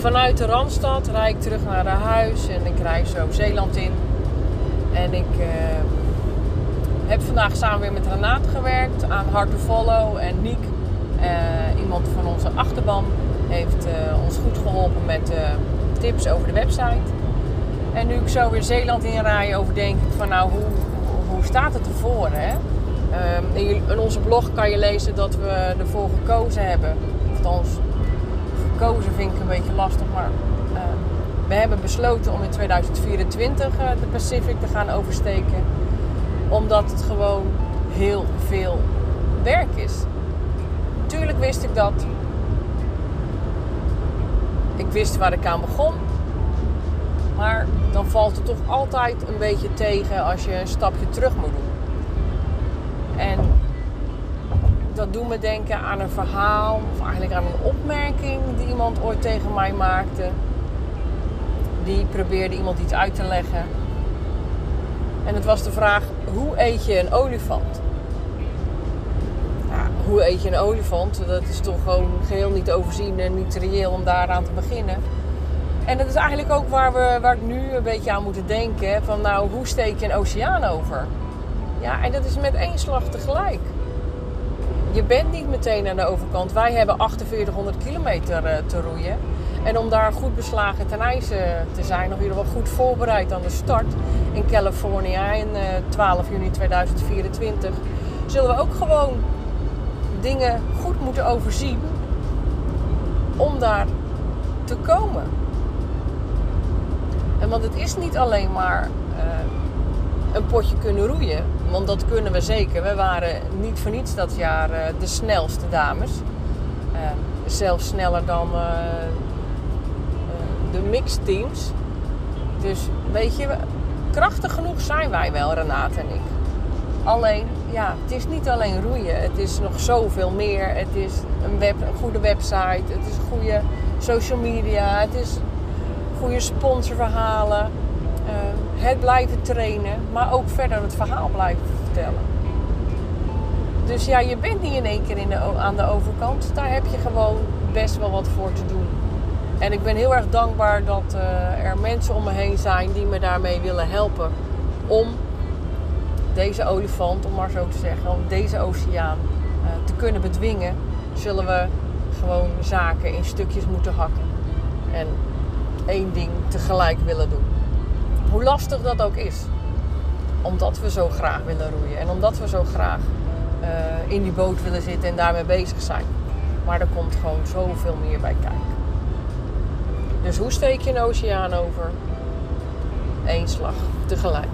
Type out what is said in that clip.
vanuit de Randstad rijd ik terug naar huis en ik rijd zo Zeeland in. En ik uh, heb vandaag samen weer met Renate gewerkt aan Hard to Follow. En Niek, uh, iemand van onze achterban, heeft uh, ons goed geholpen met tips over de website. En nu ik zo weer Zeeland inrij, overdenk ik van nou, hoe, hoe staat het ervoor? Hè? Um, in, onze blog kan je lezen dat we ervoor gekozen hebben. Althans, gekozen vind ik een beetje lastig, maar uh, we hebben besloten om in 2024 uh, de Pacific te gaan oversteken. Omdat het gewoon heel veel werk is. Tuurlijk wist ik dat. Ik wist waar ik aan begon. Maar dan valt het toch altijd een beetje tegen als je een stapje terug moet doen. En dat doet me denken aan een verhaal, of eigenlijk aan een opmerking die iemand ooit tegen mij maakte. Die probeerde iemand iets uit te leggen. En het was de vraag: hoe eet je een olifant? Ja, hoe eet je een olifant? Dat is toch gewoon geheel niet overzien en niet reëel om daaraan te beginnen. En dat is eigenlijk ook waar, we, waar ik nu een beetje aan moeten denken. Van nou, hoe steek je een oceaan over? Ja, en dat is met één slag tegelijk. Je bent niet meteen aan de overkant. Wij hebben 4800 kilometer eh, te roeien. En om daar goed beslagen ten ijze te zijn, of in ieder geval goed voorbereid aan de start in Californië in 12 eh, juni 2024, zullen we ook gewoon dingen goed moeten overzien om daar te komen. En want het is niet alleen maar uh, een potje kunnen roeien. Want dat kunnen we zeker. We waren niet voor niets dat jaar uh, de snelste dames. Uh, zelfs sneller dan de mixed teams. Dus weet je, krachtig genoeg zijn wij wel, Renate en ik. Alleen, ja, het is niet alleen roeien. Het is nog zoveel meer. Het is een, web, een goede website. Het is goede social media. Het is goede sponsorverhalen. Uh, het blijven trainen, maar ook verder het verhaal blijven vertellen. Dus ja, je bent niet in één keer in de, aan de overkant. Daar heb je gewoon best wel wat voor te doen. En ik ben heel erg dankbaar dat uh, er mensen om me heen zijn die me daarmee willen helpen. Om deze olifant, om maar zo te zeggen, om deze oceaan uh, te kunnen bedwingen, zullen we gewoon zaken in stukjes moeten hakken. En één ding tegelijk willen doen. Hoe lastig dat ook is. Omdat we zo graag willen roeien en omdat we zo graag uh, in die boot willen zitten en daarmee bezig zijn. Maar er komt gewoon zoveel meer bij kijken. Dus hoe steek je een oceaan over? Eén slag tegelijk.